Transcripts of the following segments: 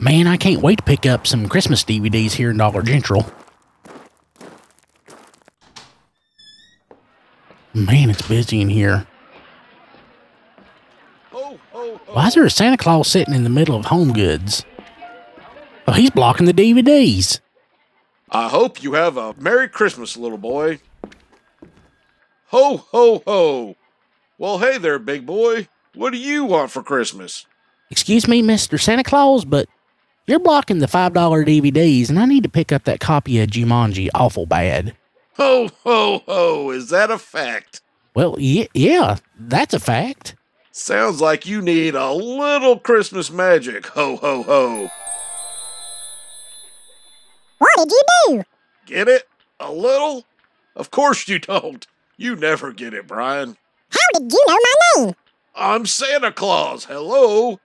Man, I can't wait to pick up some Christmas DVDs here in Dollar General. Man, it's busy in here. Why is there a Santa Claus sitting in the middle of Home Goods? Oh, he's blocking the DVDs. I hope you have a Merry Christmas, little boy. Ho, ho, ho. Well, hey there, big boy. What do you want for Christmas? Excuse me, Mr. Santa Claus, but you're blocking the $5 DVDs, and I need to pick up that copy of Jumanji awful bad. Ho, ho, ho. Is that a fact? Well, y- yeah, that's a fact. Sounds like you need a little Christmas magic. Ho, ho, ho. What did you do? Get it? A little? Of course you don't. You never get it, Brian. How did you know my name? I'm Santa Claus. Hello.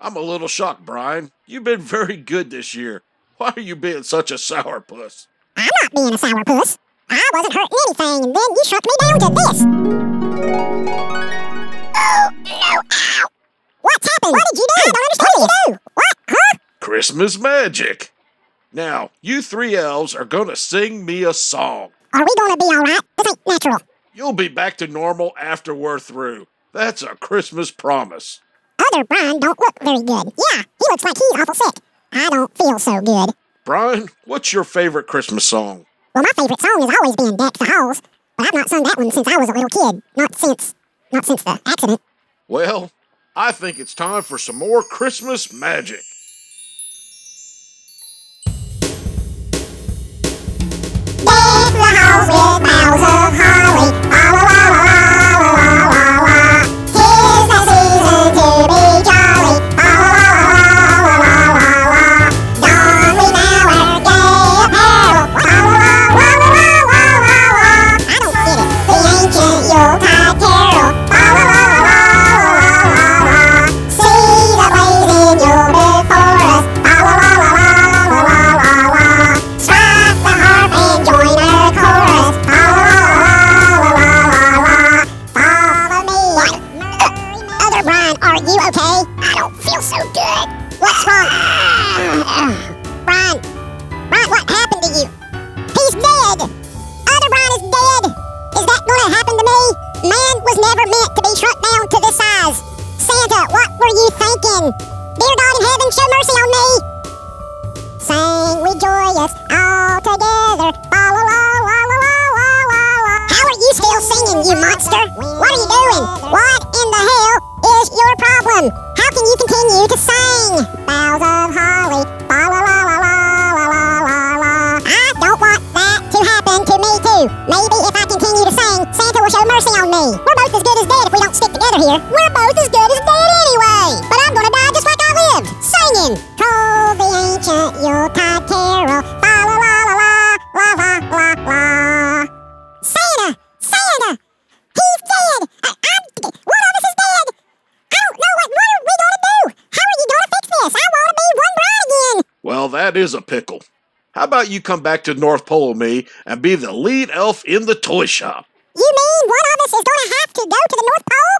I'm a little shocked, Brian. You've been very good this year. Why are you being such a sourpuss? I'm not being a sourpuss. I wasn't hurting anything, and then you shrunk me down to this. Oh, no, ow. What's happened? What did you do? I don't understand what you do? What? Huh? Christmas magic. Now, you three elves are gonna sing me a song. Are we gonna be alright? This ain't natural. You'll be back to normal after we're through. That's a Christmas promise. Other Brian don't look very good. Yeah, he looks like he's awful sick. I don't feel so good. Brian, what's your favorite Christmas song? Well, my favorite song has always been Deck the Halls, but I've not sung that one since I was a little kid. Not since, not since the accident. Well, I think it's time for some more Christmas magic. Are you okay? I don't feel so good. What's wrong? Brian, Brian, what happened to you? He's dead. Other Brian is dead. Is that gonna happen to me? Man was never meant to be shrunk down to this size. Santa, what were you thinking? Dear God in heaven, show mercy on me. Sing we joyous all together. mercy on me. We're both as good as dead if we don't stick together here. We're both as good as dead anyway. But I'm gonna die just like I lived, singing. The ancient Yuletide carol. La la la la, la la la la. Santa, Santa, he's dead. I, uh, I'm, one of us is dead. I don't know what, what are we gonna do? How are you gonna fix this? I wanna be one Brian again. Well, that is a pickle. How about you come back to North Pole with me and be the lead elf in the toy shop? You mean one of is gonna have to go to the North Pole?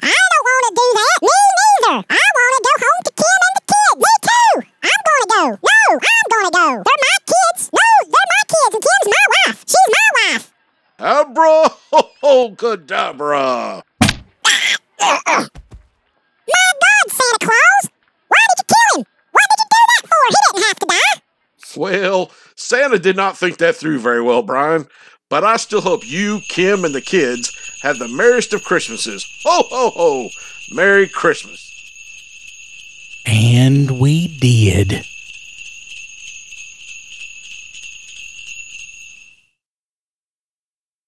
I don't want to do that. Me neither. I want to go home to Kim and the kids. Me too. I'm gonna go. No, I'm gonna go. They're my kids. No, they're my kids, and Kim's my wife. She's my wife. Abra ho cadabra. My God, Santa Claus! Why did you kill him? What did you do that for? He didn't have to die. Well, Santa did not think that through very well, Brian. But I still hope you, Kim, and the kids have the merriest of Christmases. Ho, ho, ho! Merry Christmas. And we did.